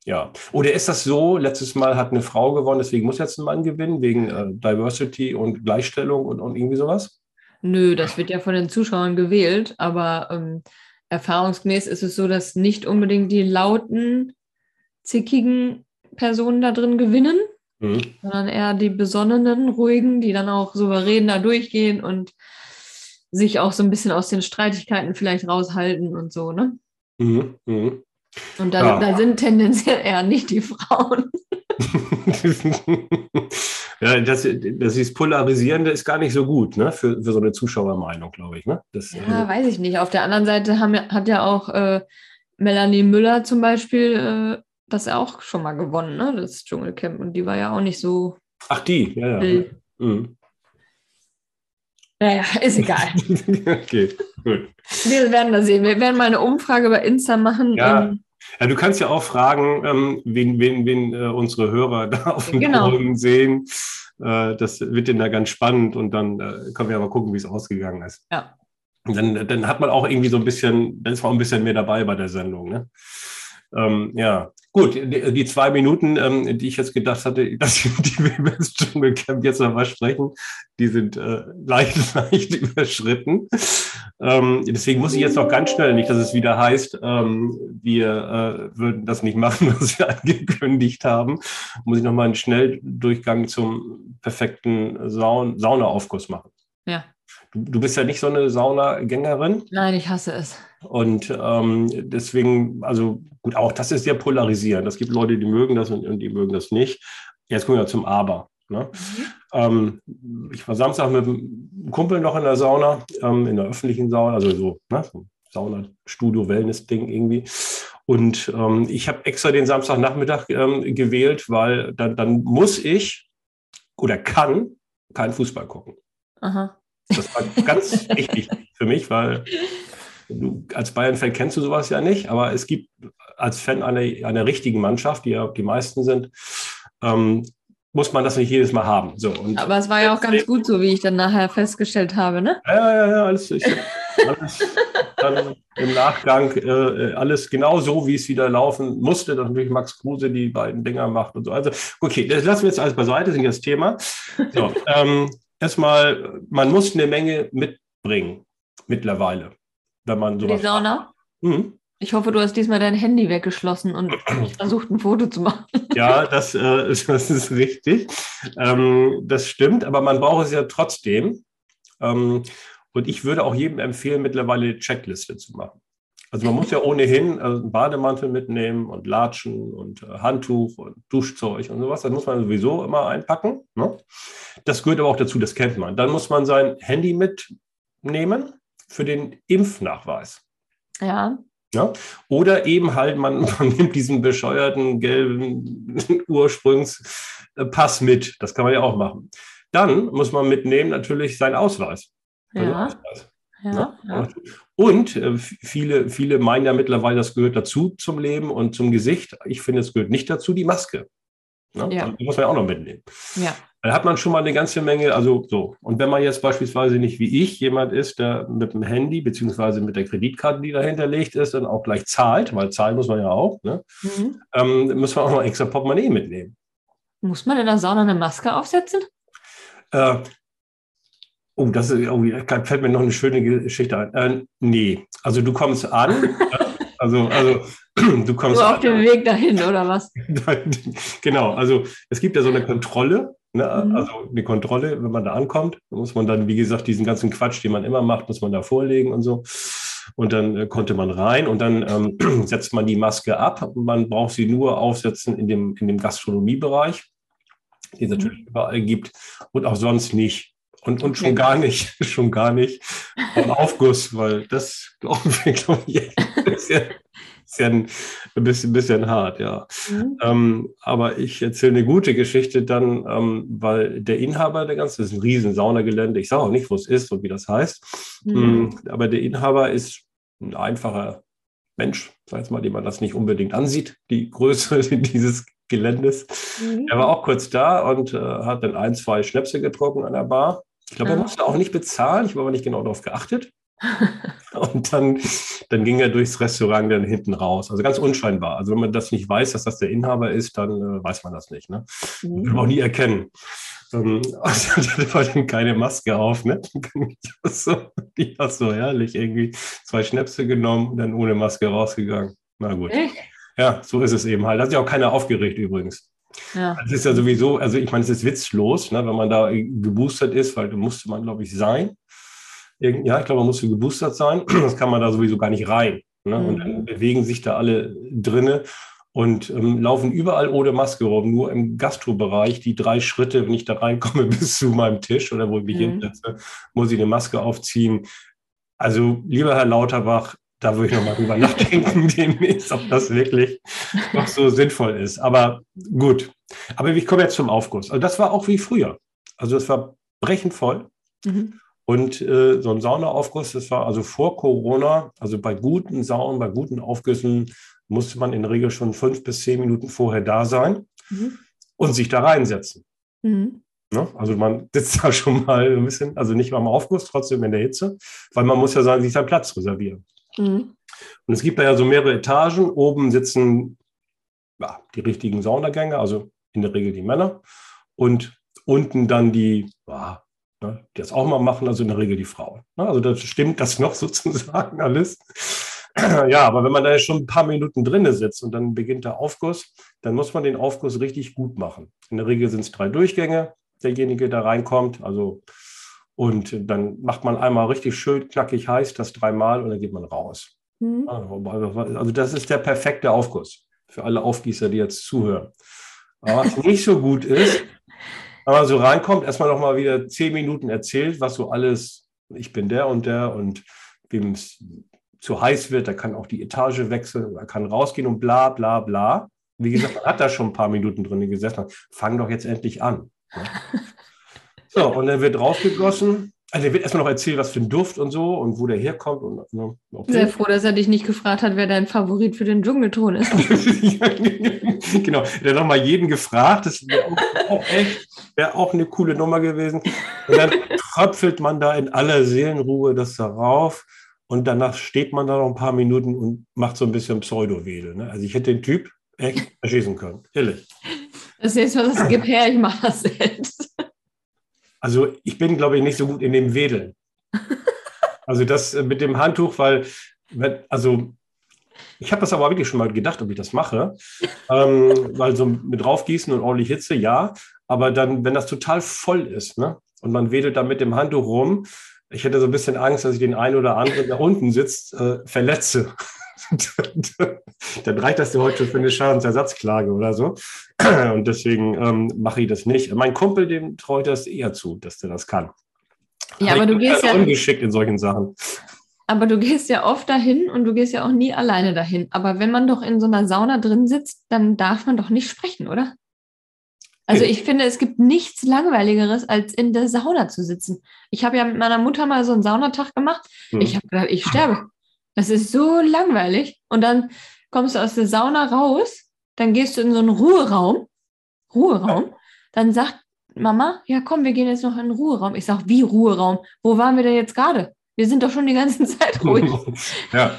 Ja. Oder ist das so? Letztes Mal hat eine Frau gewonnen, deswegen muss jetzt ein Mann gewinnen, wegen äh, Diversity und Gleichstellung und, und irgendwie sowas? Nö, das wird ja von den Zuschauern gewählt, aber ähm, erfahrungsgemäß ist es so, dass nicht unbedingt die lauten, zickigen Personen da drin gewinnen, Mhm. sondern eher die besonnenen, ruhigen, die dann auch souverän da durchgehen und sich auch so ein bisschen aus den Streitigkeiten vielleicht raushalten und so, ne? Mhm. Mhm. Und da, Ja. da sind tendenziell eher nicht die Frauen. ja, das, das ist Polarisierende ist gar nicht so gut, ne? Für, für so eine Zuschauermeinung, glaube ich. Ne? Das, Ja, weiß ich nicht. Auf der anderen Seite haben, hat ja auch äh, Melanie Müller zum Beispiel äh, das auch schon mal gewonnen, ne? Das Dschungelcamp. Und die war ja auch nicht so ach, die, ja, ja. Mhm. Naja, ist egal. okay, gut. Wir werden das sehen. Wir werden mal eine Umfrage bei Insta machen. Ja. Ähm, Ja, du kannst ja auch fragen, ähm, wen, wen, wen äh, unsere Hörer da auf dem Genau. Boden sehen. Äh, das wird denen da ganz spannend und dann äh, können wir aber gucken, wie es ausgegangen ist. Ja. Und dann, dann hat man auch irgendwie so ein bisschen, dann ist man auch ein bisschen mehr dabei bei der Sendung. Ne? Ähm, ja, gut, die, zwei Minuten, ähm, die ich jetzt gedacht hatte, dass die wir über das Dschungelcamp jetzt noch mal sprechen, die sind äh, leicht, leicht überschritten. Ähm, deswegen muss ich jetzt noch ganz schnell, nicht, dass es wieder heißt, ähm, wir äh, würden das nicht machen, was wir angekündigt haben, muss ich noch mal einen Schnelldurchgang zum perfekten Saun Saunaaufguss machen. ja. Du, du bist ja nicht so eine Saunagängerin. Nein, ich hasse es. Und ähm, deswegen, also gut, auch das ist sehr polarisierend. Es gibt Leute, die mögen das und, und die mögen das nicht. Jetzt kommen wir zum Aber. Ne? Mhm. Ähm, ich war Samstag mit einem Kumpel noch in der Sauna, ähm, in der öffentlichen Sauna, also so, ne, so Sauna-Studio-Wellness-Ding irgendwie. Und ähm, ich habe extra den Samstagnachmittag ähm, gewählt, weil dann, dann muss ich oder kann keinen Fußball gucken. Aha. Das war ganz wichtig für mich, weil du als Bayern-Fan kennst du sowas ja nicht, aber es gibt als Fan einer eine richtigen Mannschaft, die ja die meisten sind, ähm, muss man das nicht jedes Mal haben. So, aber es war ja auch ganz gut so, wie ich dann nachher festgestellt habe, ne? Ja, ja, ja, alles, ich, alles dann im Nachgang äh, alles genau so, wie es wieder laufen musste, dass natürlich Max Kruse die beiden Dinger macht und so. Also, okay, das lassen wir jetzt alles beiseite, sind das Thema. So, ähm, erstmal, man muss eine Menge mitbringen mittlerweile, wenn man sowas. Die Sauna? Mhm. Ich hoffe, du hast diesmal dein Handy weggeschlossen und versucht, ein Foto zu machen. Ja, das, äh, das ist richtig. Ähm, das stimmt, aber man braucht es ja trotzdem. Ähm, und ich würde auch jedem empfehlen, mittlerweile eine Checkliste zu machen. Also man muss ja ohnehin also einen Bademantel mitnehmen und Latschen und äh, Handtuch und Duschzeug und sowas. Das muss man sowieso immer einpacken. Ne? Das gehört aber auch dazu, das kennt man. Dann muss man sein Handy mitnehmen für den Impfnachweis. Ja. Ja? Oder eben halt, man, man nimmt diesen bescheuerten gelben Ursprungspass mit. Das kann man ja auch machen. Dann muss man mitnehmen natürlich seinen Ausweis. Ja. Ausweis. Ja, ja. Und äh, viele, viele meinen ja mittlerweile, das gehört dazu zum Leben und zum Gesicht. Ich finde, es gehört nicht dazu, die Maske. Ne? Ja. Die muss man ja auch noch mitnehmen. Ja. Dann hat man schon mal eine ganze Menge, also so. Und wenn man jetzt beispielsweise nicht wie ich jemand ist, der mit dem Handy beziehungsweise mit der Kreditkarte, die dahinter liegt, ist, dann auch gleich zahlt, weil zahlen muss man ja auch, ne? Mhm. Ähm, muss man auch noch extra Portemonnaie mitnehmen. Muss man in der Sauna eine Maske aufsetzen? Äh, oh, das ist, oh, da fällt mir noch eine schöne Geschichte ein. Äh, nee, also du kommst an, also, also du kommst. Nur auf dem Weg dahin, oder was? genau, also es gibt ja so eine Kontrolle, ne? mhm. also eine Kontrolle, wenn man da ankommt, muss man dann, wie gesagt, diesen ganzen Quatsch, den man immer macht, muss man da vorlegen und so. Und dann äh, konnte man rein und dann ähm, setzt man die Maske ab. Man braucht sie nur aufsetzen in dem, in dem Gastronomiebereich, den es mhm. natürlich überall gibt und auch sonst nicht. Und, und schon gar nicht, schon gar nicht beim Aufguss, weil das glauben wir, glaube ich, ja ein, bisschen, bisschen hart, ja. Mhm. Ähm, aber ich erzähle eine gute Geschichte dann, ähm, weil der Inhaber der ganzen, das ist ein riesen Saunagelände, ich sage auch nicht, wo es ist und wie das heißt, mhm. Mm, aber der Inhaber ist ein einfacher Mensch, sag ich mal, dem man das nicht unbedingt ansieht, die Größe dieses Geländes. Mhm. Er war auch kurz da und äh, hat dann ein, zwei Schnäpse getrunken an der Bar. Ich glaube, er musste auch nicht bezahlen. Ich habe aber nicht genau darauf geachtet. und dann, dann ging er durchs Restaurant dann hinten raus. Also ganz unscheinbar. Also wenn man das nicht weiß, dass das der Inhaber ist, dann äh, weiß man das nicht. Ne? Mhm. Will man auch nie erkennen. Ähm, also, hatte war dann keine Maske auf. Ne? so, die war so herrlich. Irgendwie zwei Schnäpse genommen und dann ohne Maske rausgegangen. Na gut. Echt? Ja, so ist es eben halt. Da hat sich auch keiner aufgeregt übrigens. Ja. Das ist ja sowieso, also ich meine, es ist witzlos, ne, wenn man da geboostert ist, weil da musste man, glaube ich, sein. Ja, ich glaube, man musste geboostert sein. Das kann man da sowieso gar nicht rein. Ne? Mhm. Und dann mhm. bewegen sich da alle drinne und ähm, laufen überall ohne Maske rum. Nur im Gastrobereich, die drei Schritte, wenn ich da reinkomme bis zu meinem Tisch oder wo ich mich mhm. hinsetze, muss ich eine Maske aufziehen. Also, lieber Herr Lauterbach, da würde ich nochmal drüber nachdenken, demnächst, ob das wirklich noch so sinnvoll ist. Aber gut. Aber ich komme jetzt zum Aufguss. Also das war auch wie früher. Also es war brechend voll. Mhm. Und äh, so ein Saunaaufguss, das war also vor Corona, also bei guten Saunen, bei guten Aufgüssen musste man in der Regel schon fünf bis zehn Minuten vorher da sein mhm. und sich da reinsetzen. Mhm. Ne? Also man sitzt da schon mal ein bisschen, also nicht beim Aufguss, trotzdem in der Hitze, weil man muss ja sagen, sich seinen Platz reservieren. Mhm. Und es gibt da ja so mehrere Etagen. Oben sitzen ja, die richtigen Saunagänge, also in der Regel die Männer. Und unten dann die, ja, ne, die das auch mal machen, also in der Regel die Frauen. Ne? Also das stimmt das noch sozusagen alles. Ja, aber wenn man da schon ein paar Minuten drinne sitzt und dann beginnt der Aufguss, dann muss man den Aufguss richtig gut machen. In der Regel sind es drei Durchgänge, derjenige, der reinkommt. Also und dann macht man einmal richtig schön knackig heiß, das dreimal und dann geht man raus. Mhm. Also das ist der perfekte Aufguss für alle Aufgießer, die jetzt zuhören. Aber was nicht so gut ist, wenn man so reinkommt, erstmal noch mal wieder zehn Minuten erzählt, was so alles, ich bin der und der und wem es zu heiß wird, der kann auch die Etage wechseln, er kann rausgehen und bla bla bla. Wie gesagt, man hat da schon ein paar Minuten drin gesessen. Fang doch jetzt endlich an. So, und dann wird rausgegossen also er wird erstmal noch erzählen, was für ein Duft und so und wo der herkommt. Und, ne, Sehr froh, dass er dich nicht gefragt hat, wer dein Favorit für den Dschungelton ist. genau, der hat nochmal jeden gefragt. Das wäre auch, echt, wäre auch eine coole Nummer gewesen. Und dann tröpfelt man da in aller Seelenruhe das darauf. Und danach steht man da noch ein paar Minuten und macht so ein bisschen Pseudo-Wedel. Ne? Also ich hätte den Typ echt erschießen können. Ehrlich. Das nächste Mal, das gib her, ich mache das selbst. Also ich bin, glaube ich, nicht so gut in dem Wedeln. Also das äh, mit dem Handtuch, weil, also ich habe das aber wirklich schon mal gedacht, ob ich das mache. Ähm, weil so mit draufgießen und ordentlich Hitze, ja. Aber dann, wenn das total voll ist, ne? Und man wedelt da mit dem Handtuch rum, ich hätte so ein bisschen Angst, dass ich den einen oder anderen, der unten sitzt, äh, verletze. dann reicht das dir heute für eine Schadensersatzklage oder so. Und deswegen ähm, mache ich das nicht. Mein Kumpel, dem ich das eher zu, dass der das kann. Ja, aber, aber du gehst ja ungeschickt in solchen Sachen. Aber du gehst ja oft dahin und du gehst ja auch nie alleine dahin. Aber wenn man doch in so einer Sauna drin sitzt, dann darf man doch nicht sprechen, oder? Also ich finde, es gibt nichts Langweiligeres, als in der Sauna zu sitzen. Ich habe ja mit meiner Mutter mal so einen Saunatag gemacht. Hm. Ich habe gedacht, ich sterbe. Das ist so langweilig. Und dann kommst du aus der Sauna raus, dann gehst du in so einen Ruheraum. Ruheraum. Dann sagt Mama, ja komm, wir gehen jetzt noch in den Ruheraum. Ich sage, wie Ruheraum? Wo waren wir denn jetzt gerade? Wir sind doch schon die ganze Zeit ruhig. ja.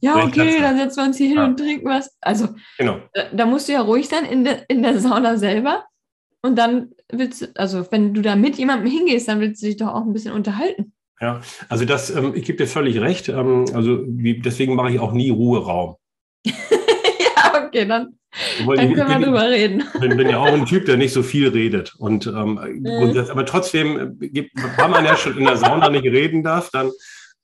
ja, okay, dann setzen wir uns hier hin ja. und trinken was. Also, genau. da, da, musst du ja ruhig sein in, de, in der Sauna selber. Und dann willst du, also wenn du da mit jemandem hingehst, dann willst du dich doch auch ein bisschen unterhalten. Ja, also das, ähm, ich gebe dir völlig recht. Ähm, also wie, deswegen mache ich auch nie Ruheraum. ja, okay, dann, dann können wir drüber reden. Ich bin, bin, ja auch ein Typ, der nicht so viel redet. Und, ähm, mhm. aber trotzdem, äh, weil man ja schon in der Sauna nicht reden darf, dann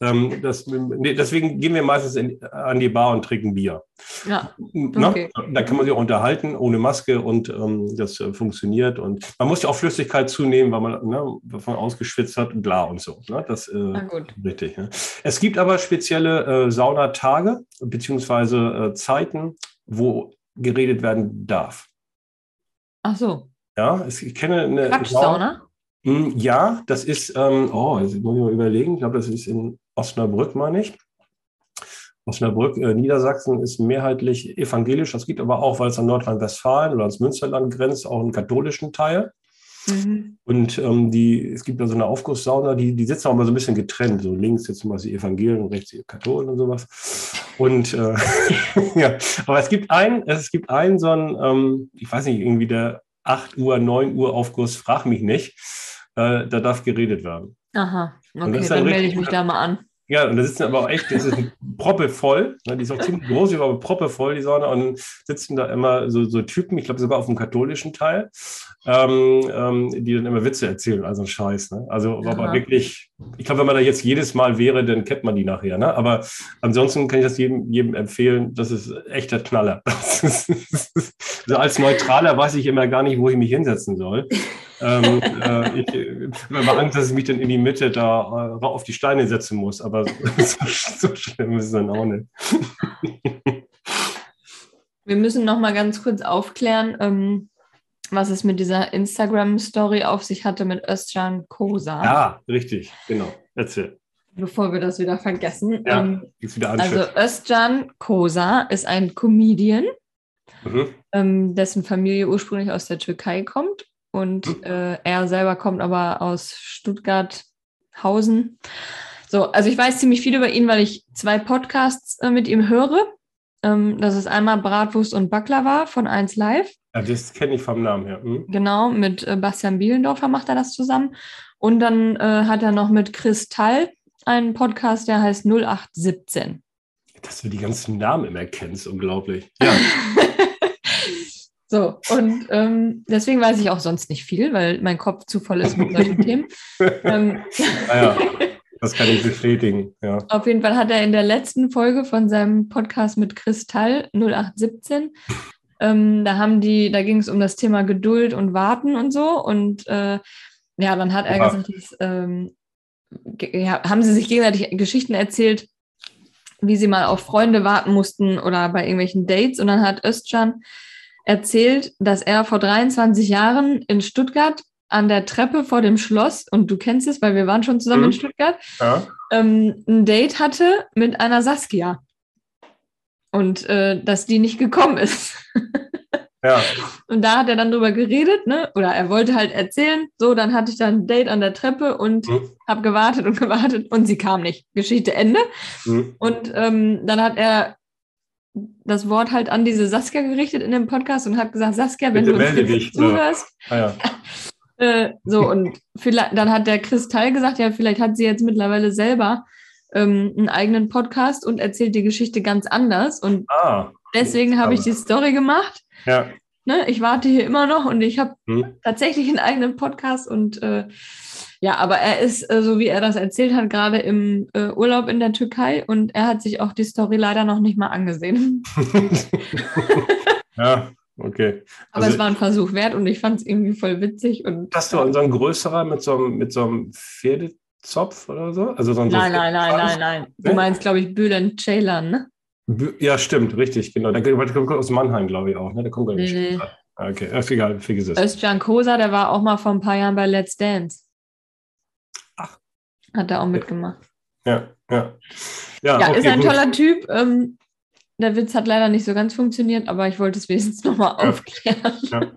ähm, das, nee, deswegen gehen wir meistens in, an die Bar und trinken Bier. Ja. Okay. Da kann man sich auch unterhalten ohne Maske und ähm, das äh, funktioniert. Und man muss ja auch Flüssigkeit zunehmen, weil man ne, davon ausgeschwitzt hat, bla und so. Ne? Das äh, ist richtig. Ne? Es gibt aber spezielle äh, Saunatage beziehungsweise äh, Zeiten, wo geredet werden darf. Ach so. Ja, es, ich kenne eine Quatschsauna. Hm, ja, das ist, ähm, oh, jetzt muss ich mal überlegen, ich glaube, das ist in Osnabrück, meine ich. Osnabrück, äh, Niedersachsen ist mehrheitlich evangelisch. Das gibt aber auch, weil es an Nordrhein-Westfalen oder ans Münsterland grenzt, auch einen katholischen Teil. Mhm. Und ähm, die, es gibt da so eine Aufgusssauna, die, die sitzen auch mal so ein bisschen getrennt. So links jetzt zum Beispiel Evangelien und rechts die Katholen und sowas. Und äh, ja, aber es gibt ein, es gibt einen so ein, ähm, ich weiß nicht, irgendwie der 8 Uhr, 9 Uhr Aufguss, frag mich nicht. Äh, da darf geredet werden. Aha. Okay, dann, dann melde ich mich da mal an. Ja, und da sitzen aber auch echt, das ist Proppe voll. Ne, die ist auch ziemlich groß, aber Proppe voll, die Sonne. Und dann sitzen da immer so, so Typen, ich glaube sogar auf dem katholischen Teil, ähm, ähm, die dann immer Witze erzählen, also Scheiß. Ne? Also Aha. aber wirklich, ich glaube, wenn man da jetzt jedes Mal wäre, dann kennt man die nachher. Ne? Aber ansonsten kann ich das jedem, jedem empfehlen, das ist echter Knaller. also als Neutraler weiß ich immer gar nicht, wo ich mich hinsetzen soll ähm, äh, ich habe Angst, dass ich mich dann in die Mitte da äh, auf die Steine setzen muss, aber so, so schlimm ist es dann auch nicht. Wir müssen noch mal ganz kurz aufklären, ähm, was es mit dieser Instagram-Story auf sich hatte mit Özcan Kosa. Ja, richtig, genau. Erzähl. Bevor wir das wieder vergessen. Ja, ähm, wieder also Özcan Kosa ist ein Comedian, mhm. ähm, dessen Familie ursprünglich aus der Türkei kommt und äh, er selber kommt aber aus Stuttgart-Hausen. So, also ich weiß ziemlich viel über ihn, weil ich zwei Podcasts äh, mit ihm höre. Ähm, das ist einmal Bratwurst und Baklava von 1 Live. Ja, das kenne ich vom Namen her. Hm. Genau, mit äh, Bastian Bielendorfer macht er das zusammen. Und dann äh, hat er noch mit Kristall einen Podcast, der heißt 0817. Dass du die ganzen Namen immer kennst, unglaublich. Ja. So, und ähm, deswegen weiß ich auch sonst nicht viel, weil mein Kopf zu voll ist mit solchen Themen. Ähm, naja. Das kann ich bestätigen, ja. Auf jeden Fall hat er in der letzten Folge von seinem Podcast mit Kristall 0817, ähm, da haben die, da ging es um das Thema Geduld und Warten und so. Und äh, ja, dann hat er ja. gesagt, dass, ähm, ja, haben sie sich gegenseitig Geschichten erzählt, wie sie mal auf Freunde warten mussten oder bei irgendwelchen Dates. Und dann hat Özcan erzählt, dass er vor 23 Jahren in Stuttgart an der Treppe vor dem Schloss, und du kennst es, weil wir waren schon zusammen mhm. in Stuttgart, ja. ähm, ein Date hatte mit einer Saskia. Und äh, dass die nicht gekommen ist. ja. Und da hat er dann drüber geredet, ne? Oder er wollte halt erzählen, so, dann hatte ich dann ein Date an der Treppe und mhm. habe gewartet und gewartet und sie kam nicht. Geschichte Ende. Mhm. Und ähm, dann hat er das Wort halt an diese Saskia gerichtet in dem Podcast und hat gesagt, Saskia, wenn Bitte du uns dich, zuhörst. Ah, ja. äh, so, und vielleicht, dann hat der Kristall gesagt, ja, vielleicht hat sie jetzt mittlerweile selber ähm, einen eigenen Podcast und erzählt die Geschichte ganz anders. Und ah, deswegen habe ich die Story gemacht. Ja. Ne, ich warte hier immer noch und ich habe hm. tatsächlich einen eigenen Podcast und äh, ja, aber er ist, äh, so wie er das erzählt hat, gerade im äh, Urlaub in der Türkei und er hat sich auch die Story leider noch nicht mal angesehen. ja, okay. Aber also, es war ein Versuch wert und ich fand es irgendwie voll witzig. Und, hast du unseren größerer mit so einem, mit so einem Pferdezopf oder so? Also so nein, nein, nein, nein, nein, nein. Du meinst, glaube ich, Bülent Ceylan, ne? Ja, stimmt, richtig, genau. Der, kommt aus Mannheim, glaube ich auch. Ne? Der kommt, glaube ich, nee. Ah, okay, ist egal, vergiss es. Özcan Kosa, der war auch mal vor ein paar Jahren bei Let's Dance. Hat er auch mitgemacht. Ja, ja. Ja, ja okay, ist ein gut. toller Typ. Ähm, der Witz hat leider nicht so ganz funktioniert, aber ich wollte es wenigstens nochmal ja. aufklären. Ja.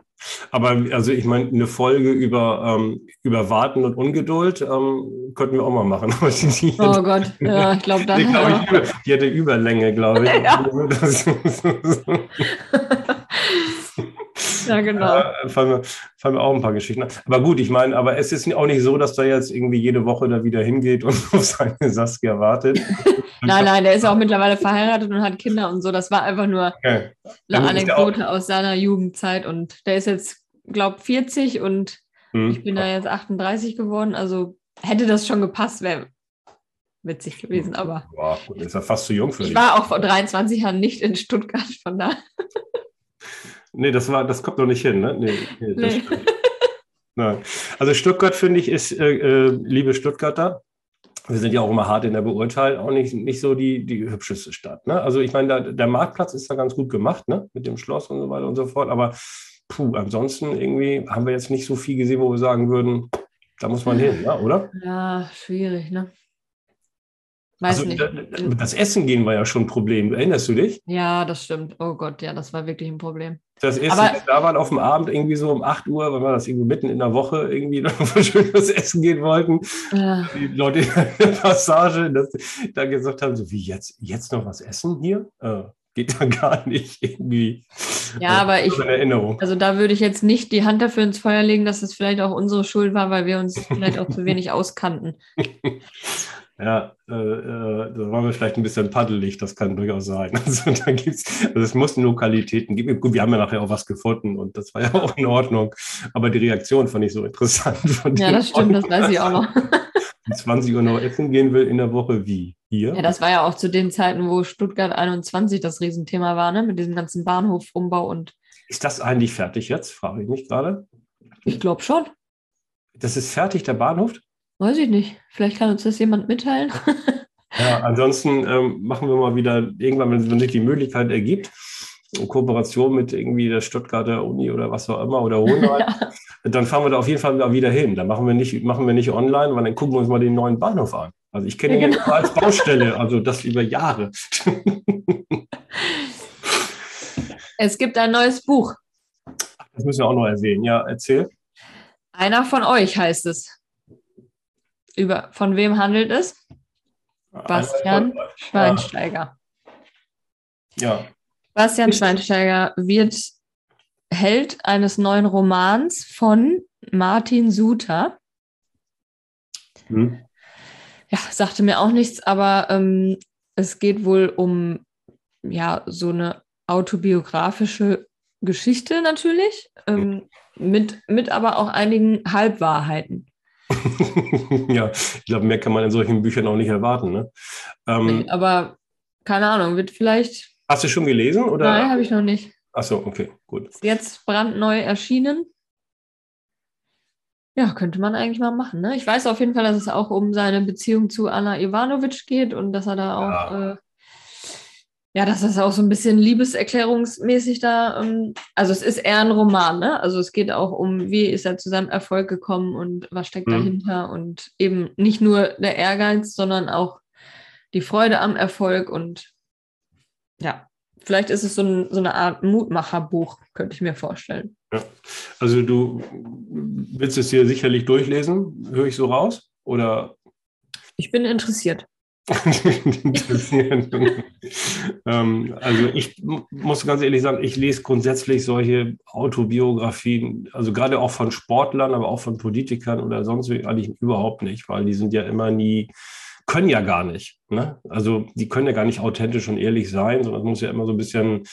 Aber also ich meine, eine Folge über, ähm, über Warten und Ungeduld ähm, könnten wir auch mal machen. Die, oh Gott, ja, ich glaube, da. Die, glaub ich, die hatte Überlänge, glaube ich. ja. Ja, genau. Äh, fallen, mir, fallen mir auch ein paar Geschichten. Aber gut, ich meine, aber es ist auch nicht so, dass er jetzt irgendwie jede Woche da wieder hingeht und auf seine Saskia wartet. nein, nein, der ist auch mittlerweile verheiratet und hat Kinder und so. Das war einfach nur okay. eine Anekdote aus seiner Jugendzeit und der ist jetzt, glaube ich, 40 und hm. ich bin da jetzt 38 geworden. Also hätte das schon gepasst, wäre witzig gewesen, aber. Boah, gut, ist ja fast zu jung für dich. Ich war auch vor 23 Jahren nicht in Stuttgart, von da. Nee, das war, das kommt noch nicht hin, ne? Nee, nee, nee. Nein. Also Stuttgart, finde ich, ist, äh, äh, liebe Stuttgarter, wir sind ja auch immer hart in der Beurteilung, auch nicht, nicht so die, die hübscheste Stadt. Ne? Also ich meine, der Marktplatz ist da ganz gut gemacht, ne? Mit dem Schloss und so weiter und so fort. Aber puh, ansonsten irgendwie haben wir jetzt nicht so viel gesehen, wo wir sagen würden, da muss man hin, ja, oder? Ja, schwierig, ne? Weiß also, nicht. Das Essen gehen war ja schon ein Problem. Erinnerst du dich? Ja, das stimmt. Oh Gott, ja, das war wirklich ein Problem. Das Essen, Aber, da waren auf dem Abend irgendwie so um 8 Uhr, weil wir das irgendwie mitten in der Woche irgendwie noch schön das Essen gehen wollten. Ja. Die Leute in der Passage das, da gesagt haben, so wie jetzt, jetzt noch was essen hier? Äh, geht da gar nicht irgendwie. Ja, äh, aber ich, Erinnerung. also da würde ich jetzt nicht die Hand dafür ins Feuer legen, dass es vielleicht auch unsere Schuld war, weil wir uns vielleicht auch zu wenig auskannten. Ja, äh, äh, da waren wir vielleicht ein bisschen paddelig, das kann durchaus sein. Also da gibt's, also es mussten Lokalitäten geben. Gut, wir haben ja nachher auch was gefunden und das war ja auch in Ordnung. Aber die Reaktion fand ich so interessant. ja, das stimmt, das weiß ich auch noch. 20 Uhr noch essen gehen will in der Woche, wie? Hier? Ja, das war ja auch zu den Zeiten, wo Stuttgart 21 das Riesenthema war, ne? Mit diesem ganzen Bahnhofumbau und. Ist das eigentlich fertig jetzt? Frage ich mich gerade. Ich glaube schon. Das ist fertig, der Bahnhof? Weiß ich nicht. Vielleicht kann uns das jemand mitteilen. ja, ansonsten ähm, machen wir mal wieder irgendwann, wenn sich die Möglichkeit ergibt, in Kooperation mit irgendwie der Stuttgarter Uni oder was auch immer oder Hohenheim, ja. dann fahren wir da auf jeden Fall wieder hin. Da machen wir nicht, machen wir nicht online, weil dann gucken wir uns mal den neuen Bahnhof an. Also ich kenne ja, ihn genau. als Baustelle, also das über Jahre. es gibt ein neues Buch. Das müssen wir auch noch ersehen. Ja, erzähl. Einer von euch heißt es. Über, von wem handelt es? Bastian Schweinsteiger. Ja. Bastian Schweinsteiger wird Held eines neuen Romans von Martin Suter. Hm. Ja, sagte mir auch nichts, aber ähm, es geht wohl um ja so eine autobiografische Geschichte natürlich, ähm, mit, mit aber auch einigen Halbwahrheiten. ja, ich glaube, mehr kann man in solchen Büchern auch nicht erwarten. Ne? Ähm, aber keine Ahnung, wird vielleicht. Hast du schon gelesen? Oder? Nein, habe ich noch nicht. Achso, okay, gut. Ist jetzt brandneu erschienen. Ja, könnte man eigentlich mal machen. Ne? Ich weiß auf jeden Fall, dass es auch um seine Beziehung zu Anna Ivanovic geht und dass er da auch, ja, äh, ja das auch so ein bisschen liebeserklärungsmäßig da, ähm, also es ist eher ein Roman, ne? Also es geht auch um, wie ist er zu seinem Erfolg gekommen und was steckt mhm. dahinter und eben nicht nur der Ehrgeiz, sondern auch die Freude am Erfolg und ja, vielleicht ist es so, ein, so eine Art Mutmacherbuch, könnte ich mir vorstellen. Ja. Also du willst es dir sicherlich durchlesen, höre ich so raus? Oder? Ich bin interessiert. ähm, also ich muss ganz ehrlich sagen, ich lese grundsätzlich solche Autobiografien, also gerade auch von Sportlern, aber auch von Politikern oder sonst eigentlich überhaupt nicht, weil die sind ja immer nie können ja gar nicht. Ne? Also die können ja gar nicht authentisch und ehrlich sein, sondern es muss ja immer so ein bisschen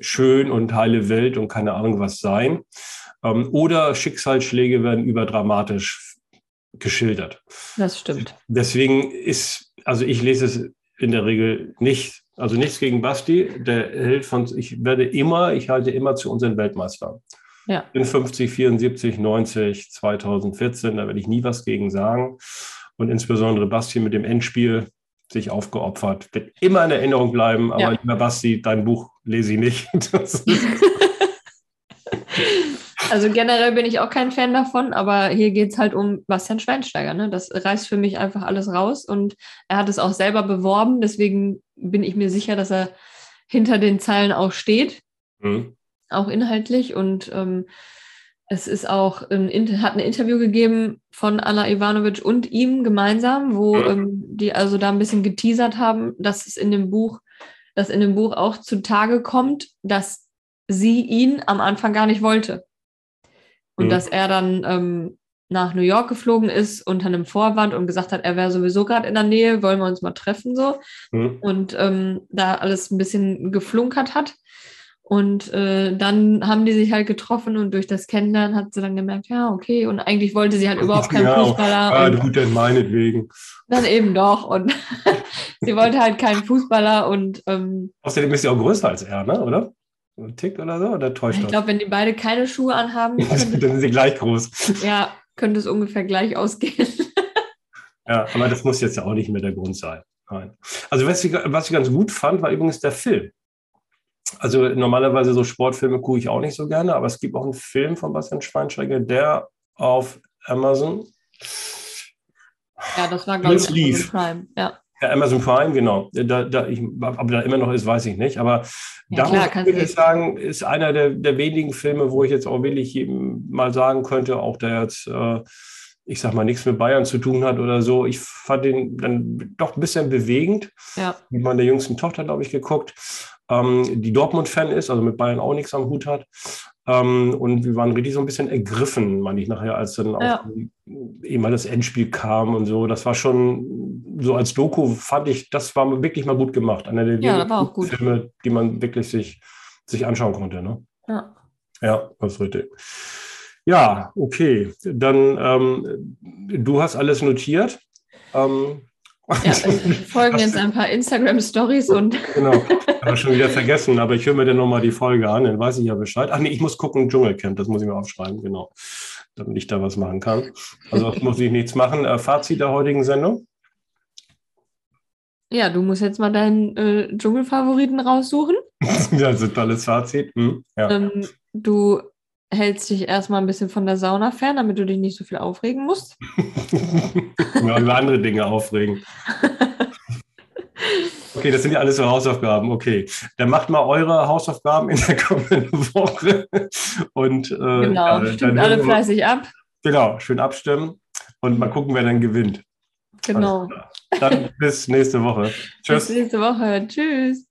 schön und heile Welt und keine Ahnung was sein. Ähm, oder Schicksalsschläge werden überdramatisch geschildert. Das stimmt. Deswegen ist, also ich lese es in der Regel nicht. Also nichts gegen Basti, der hält von, ich werde immer, ich halte immer zu unseren Weltmeistern. Ja. In 50, 74, 90, 2014, da werde ich nie was gegen sagen und insbesondere Basti mit dem Endspiel sich aufgeopfert, wird immer in Erinnerung bleiben. Aber ja. lieber Basti, dein Buch lese ich nicht. also generell bin ich auch kein Fan davon, aber hier geht es halt um Bastian Schweinsteiger. Ne? Das reißt für mich einfach alles raus und er hat es auch selber beworben. Deswegen bin ich mir sicher, dass er hinter den Zeilen auch steht, mhm. auch inhaltlich. Und ähm, es ist auch ein, hat ein Interview gegeben von Anna Ivanovic und ihm gemeinsam, wo ähm, die also da ein bisschen geteasert haben, dass es in dem Buch, dass in dem Buch auch zutage kommt, dass sie ihn am Anfang gar nicht wollte. Und mhm. dass er dann ähm, nach New York geflogen ist unter einem Vorwand und gesagt hat, er wäre sowieso gerade in der Nähe, wollen wir uns mal treffen so. Mhm. Und ähm, da alles ein bisschen geflunkert hat. Und äh, dann haben die sich halt getroffen und durch das Kennenlernen hat sie dann gemerkt, ja, okay. Und eigentlich wollte sie halt überhaupt keinen ja, Fußballer. Ah, du denn meinetwegen. Dann eben doch. Und sie wollte halt keinen Fußballer und. Ähm, Außerdem ist sie auch größer als er, ne? oder? Ein Tick oder so? Oder täuscht Ich glaube, wenn die beide keine Schuhe anhaben, dann sind sie gleich groß. Ja, könnte es ungefähr gleich ausgehen. ja, aber das muss jetzt ja auch nicht mehr der Grund sein. Nein. Also was ich, was ich ganz gut fand, war übrigens der Film. Also normalerweise so Sportfilme gucke ich auch nicht so gerne, aber es gibt auch einen Film von Bastian Schweinsteiger, der auf Amazon. Ja, das war, glaube ich, Prime. Ja. Ja. Amazon Prime, genau. Da, da ich, ob da immer noch ist, weiß ich nicht. Aber ja, da klar, muss ich sagen, ist einer der, der wenigen Filme, wo ich jetzt auch wirklich mal sagen könnte, auch der jetzt, äh, ich sag mal, nichts mit Bayern zu tun hat oder so. Ich fand den dann doch ein bisschen bewegend. Ja. Mit meiner jüngsten Tochter, glaube ich, geguckt ähm, die Dortmund-Fan ist, also mit Bayern auch nichts am Hut hat. Ähm, und wir waren richtig so ein bisschen ergriffen, meine ich nachher, als dann ja. auch eben mal das Endspiel kam und so. Das war schon so als Doku, fand ich, das war wirklich mal gut gemacht. Einer der ja, Filme, die man wirklich sich, sich anschauen konnte. Ne? Ja. Ja, das ist richtig. Ja, okay. Dann, ähm, du hast alles notiert. Ähm, ja, folgen jetzt ein paar Instagram-Stories und. genau, habe schon wieder vergessen, aber ich höre mir dann nochmal die Folge an, dann weiß ich ja Bescheid. Ach nee, ich muss gucken, Dschungelcamp, das muss ich mir aufschreiben, genau, damit ich da was machen kann. Also muss ich nichts machen. Äh, Fazit der heutigen Sendung? Ja, du musst jetzt mal deinen äh, Dschungelfavoriten raussuchen. ja, das ist ein tolles Fazit. Hm, ja. ähm, du hältst dich erstmal ein bisschen von der Sauna fern, damit du dich nicht so viel aufregen musst. ja, über andere Dinge aufregen. Okay, das sind ja alles so Hausaufgaben. Okay, dann macht mal eure Hausaufgaben in der kommenden Woche. Und, äh, genau, ja, stimmt alle fleißig ab. Genau, schön abstimmen und mal gucken, wer dann gewinnt. Genau. Dann bis nächste Woche. Tschüss. Bis nächste Woche. Tschüss.